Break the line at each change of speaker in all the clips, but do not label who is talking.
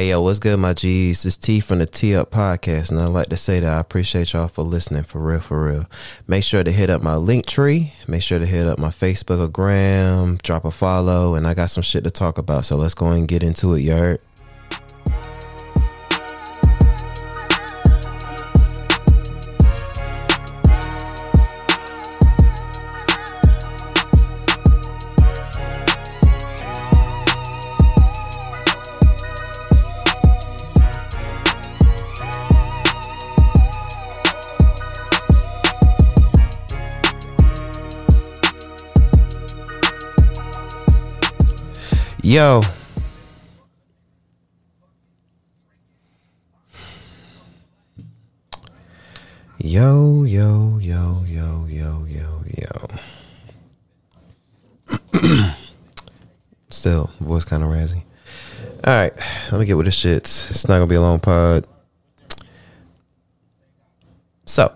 Hey yo, what's good, my G's? It's T from the T Up Podcast, and I'd like to say that I appreciate y'all for listening, for real, for real. Make sure to hit up my link tree. Make sure to hit up my Facebook or Gram, drop a follow, and I got some shit to talk about. So let's go and get into it, you Yo. Yo, yo, yo, yo, yo, yo, yo. Still, voice kind of razzy. All right, let me get with the shits. It's not gonna be a long pod. So,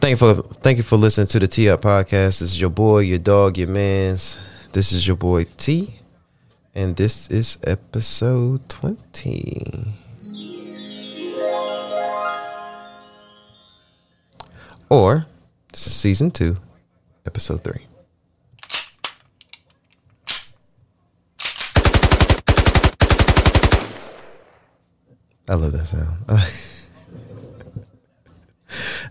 thank you for thank you for listening to the T Up podcast. This is your boy, your dog, your man's. This is your boy T, and this is episode twenty. Or this is season two, episode three. I love that sound.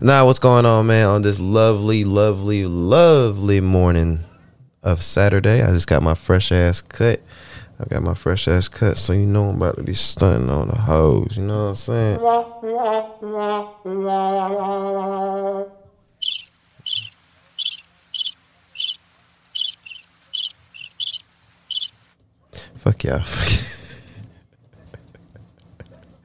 now, what's going on, man? On this lovely, lovely, lovely morning of Saturday, I just got my fresh ass cut. I got my fresh ass cut, so you know I'm about to be stunting on the hoes. You know what I'm saying? Fuck y'all.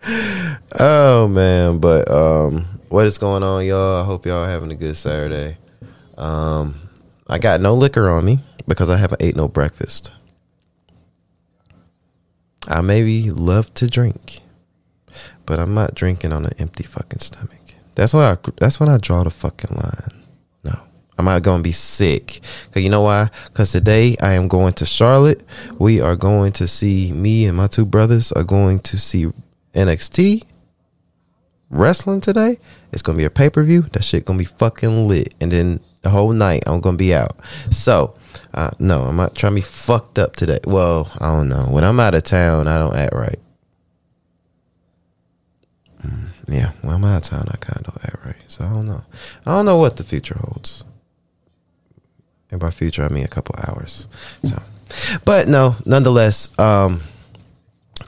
oh man, but um, what is going on, y'all? I hope y'all having a good Saturday. Um, I got no liquor on me because I haven't ate no breakfast. I maybe love to drink, but I'm not drinking on an empty fucking stomach. That's why I, that's when I draw the fucking line. No, I'm not gonna be sick. Cause you know why? Cause today I am going to Charlotte. We are going to see me and my two brothers are going to see NXT wrestling today. It's gonna be a pay per view. That shit gonna be fucking lit. And then the whole night I'm gonna be out. So uh, no, I'm not trying to be fucked up today. Well, I don't know. When I'm out of town, I don't act right. Mm, yeah, when I'm out of town, I kind of act right. So I don't know. I don't know what the future holds. And by future, I mean a couple hours. So, but no, nonetheless, um,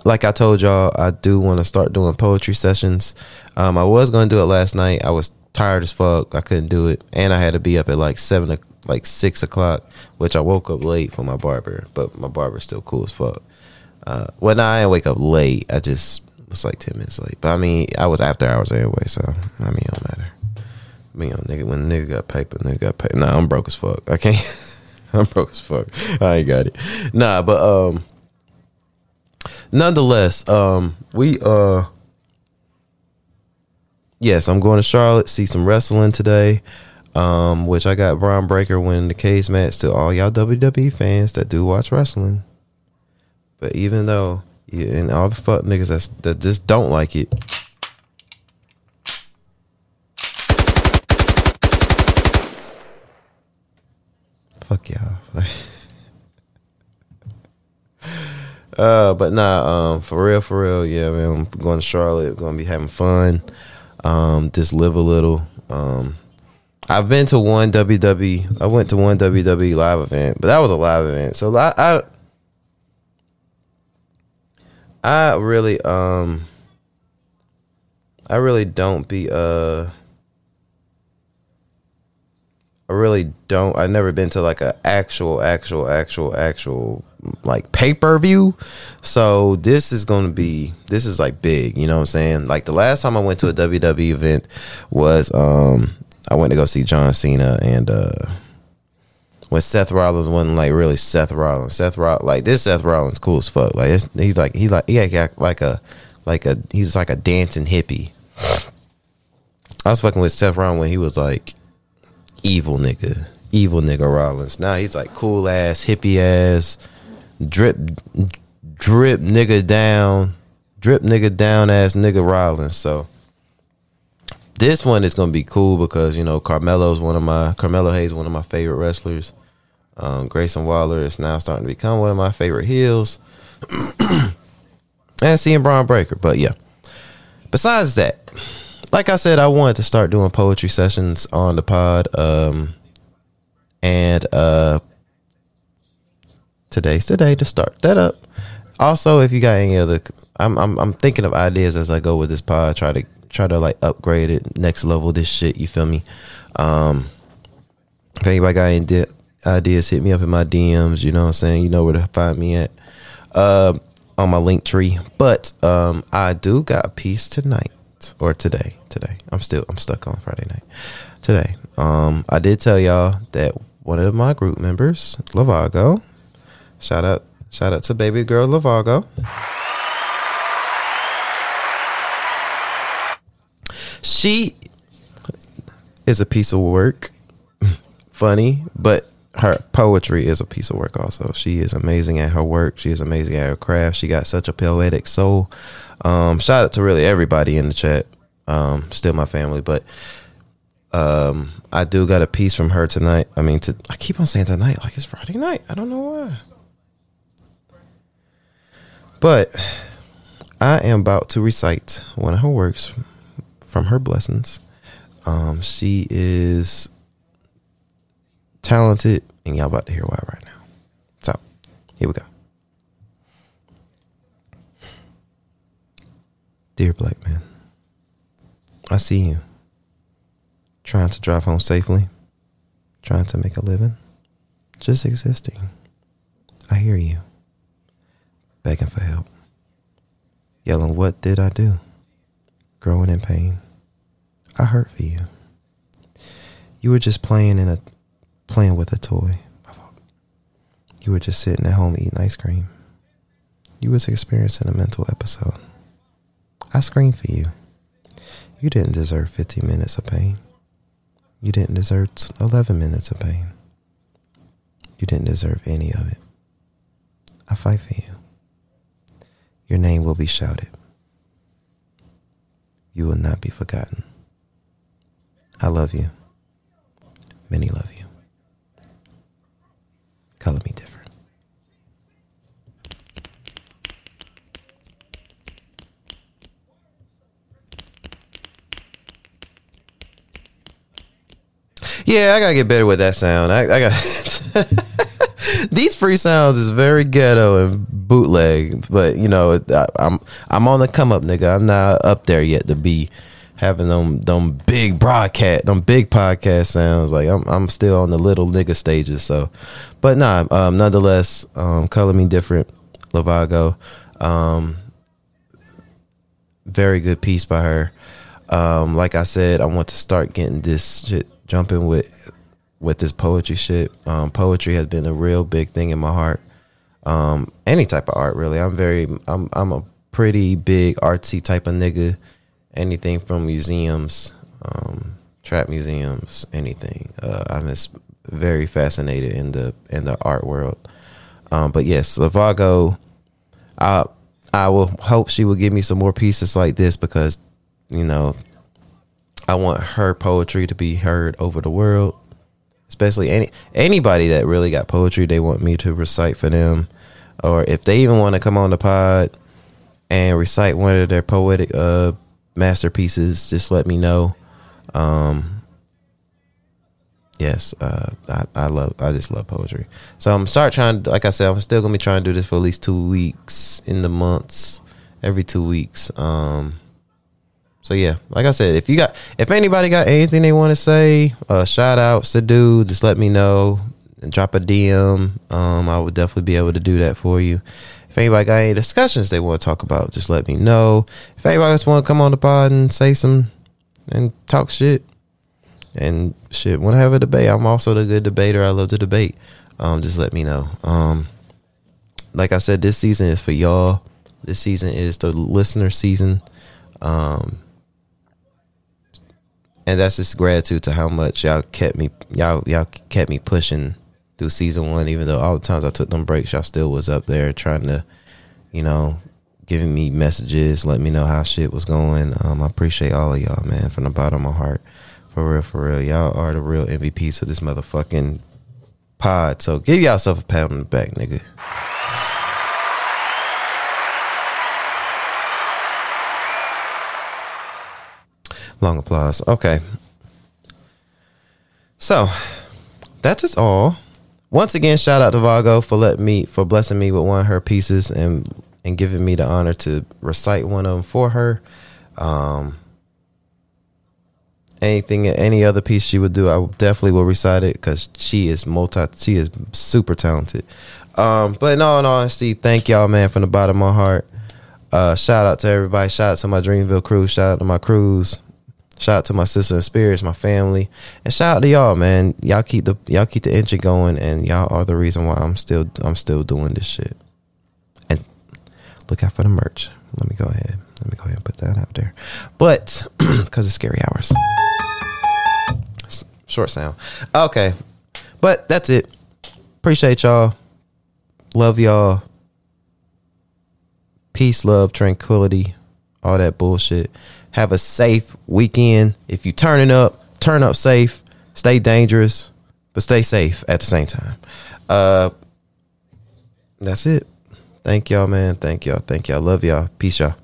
like I told y'all, I do want to start doing poetry sessions. Um, I was going to do it last night. I was tired as fuck. I couldn't do it, and I had to be up at like seven, like six o'clock, which I woke up late for my barber. But my barber's still cool as fuck. Uh, well, nah, I didn't wake up late. I just was like ten minutes late. But I mean, I was after hours anyway, so I mean, it don't matter. I mean, nigga, when nigga got paper, nigga got paper. Nah, I'm broke as fuck. I can't. I'm broke as fuck. I ain't got it. Nah, but um, nonetheless, um, we uh, yes, I'm going to Charlotte see some wrestling today. Um, which I got Bron Breakker winning the cage match to all y'all WWE fans that do watch wrestling. But even though, yeah, and all the fuck niggas that's, that just don't like it, fuck y'all. uh, but nah, um, for real, for real, yeah, man. I'm going to Charlotte. Going to be having fun. Um, just live a little. Um, I've been to one WWE. I went to one WWE live event, but that was a live event. So I, I, I really, um, I really don't be, uh, I really don't. I've never been to like a actual, actual, actual, actual like pay per view. So this is gonna be this is like big. You know what I'm saying? Like the last time I went to a WWE event was um I went to go see John Cena and uh when Seth Rollins wasn't like really Seth Rollins. Seth Rollins like this Seth Rollins cool as fuck. Like he's like he like he got like a like a he's like a dancing hippie. I was fucking with Seth Rollins when he was like evil nigga, evil nigga Rollins. Now he's like cool ass hippie ass drip drip nigga down drip nigga down ass nigga Rollins. So this one is gonna be cool because you know Carmelo's one of my Carmelo Hayes one of my favorite wrestlers. Um, Grayson Waller is now starting to become one of my favorite heels. and seeing Bron Breakker. but yeah. Besides that, like I said, I wanted to start doing poetry sessions on the pod. Um, and uh, today's the day to start that up. Also, if you got any other, I'm I'm I'm thinking of ideas as I go with this pod. Try to try to like upgrade it, next level this shit. You feel me? Um, if anybody got any ideas, hit me up in my DMs. You know what I'm saying? You know where to find me at. Um, on my link tree. But um, I do got a piece tonight or today. Today, I'm still I'm stuck on Friday night. Today, um, I did tell y'all that one of my group members, Lavago, shout out shout out to baby girl Lavago. She is a piece of work, funny, but her poetry is a piece of work also. She is amazing at her work. She is amazing at her craft. She got such a poetic soul. Um, shout out to really everybody in the chat. Um, still my family, but um, I do got a piece from her tonight. I mean, to, I keep on saying tonight like it's Friday night. I don't know why. But I am about to recite one of her works from her blessings. Um, she is talented, and y'all about to hear why right now. So, here we go. Dear black man, I see you trying to drive home safely, trying to make a living, just existing. I hear you begging for help, yelling, What did I do? Growing in pain. I hurt for you. You were just playing in a playing with a toy. You were just sitting at home eating ice cream. You was experiencing a mental episode. I screamed for you. You didn't deserve 15 minutes of pain. You didn't deserve 11 minutes of pain. You didn't deserve any of it. I fight for you. Your name will be shouted. You will not be forgotten. I love you. Many love you. Color me different. Yeah, I gotta get better with that sound. I, I got these free sounds is very ghetto and bootleg, but you know I, I'm I'm on the come up, nigga. I'm not up there yet to be having them them big broadcast, them big podcast sounds. Like I'm I'm still on the little nigga stages. So, but nah, um, nonetheless, um, color me different, Lavago. Um, very good piece by her. Um, like I said, I want to start getting this shit jumping with with this poetry shit. Um, poetry has been a real big thing in my heart. Um, any type of art, really. I'm very, I'm, I'm a pretty big artsy type of nigga. Anything from museums, um, trap museums, anything. Uh, I'm just very fascinated in the in the art world. Um, but yes, Lavago, I I will hope she will give me some more pieces like this because you know I want her poetry to be heard over the world. Especially any anybody that really got poetry they want me to recite for them. Or if they even want to come on the pod and recite one of their poetic uh, masterpieces, just let me know. Um, yes, uh, I, I love I just love poetry. So I'm start trying like I said, I'm still gonna be trying to do this for at least two weeks in the months. Every two weeks. Um so yeah, like I said, if you got if anybody got anything they want to say, uh, shout outs to do, just let me know. And drop a DM. Um, I would definitely be able to do that for you. If anybody got any discussions they want to talk about, just let me know. If anybody just want to come on the pod and say some and talk shit and shit, want to have a debate, I'm also the good debater. I love to debate. Um, just let me know. Um, like I said, this season is for y'all. This season is the listener season. Um, and that's just gratitude to how much y'all kept me y'all y'all kept me pushing through season one even though all the times i took them breaks y'all still was up there trying to you know giving me messages, letting me know how shit was going. Um, I appreciate all of y'all, man, from the bottom of my heart. For real, for real. Y'all are the real MVPs of this motherfucking pod. So give yourself a pat on the back, nigga. Long applause. Okay. So that is all. Once again, shout out to Vago for letting me for blessing me with one of her pieces and and giving me the honor to recite one of them for her. Um, anything, any other piece she would do, I definitely will recite it because she is multi, she is super talented. Um, but in all in honesty, thank y'all, man, from the bottom of my heart. Uh, shout out to everybody. Shout out to my Dreamville crew. Shout out to my crews. Shout out to my sister and spirits, my family, and shout out to y'all, man. Y'all keep the y'all keep the engine going, and y'all are the reason why I'm still I'm still doing this shit. And look out for the merch. Let me go ahead. Let me go ahead and put that out there. But because it's scary hours, short sound. Okay, but that's it. Appreciate y'all. Love y'all. Peace, love, tranquility, all that bullshit. Have a safe weekend. If you turning up, turn up safe. Stay dangerous, but stay safe at the same time. Uh, that's it. Thank y'all, man. Thank y'all. Thank y'all. Love y'all. Peace, y'all.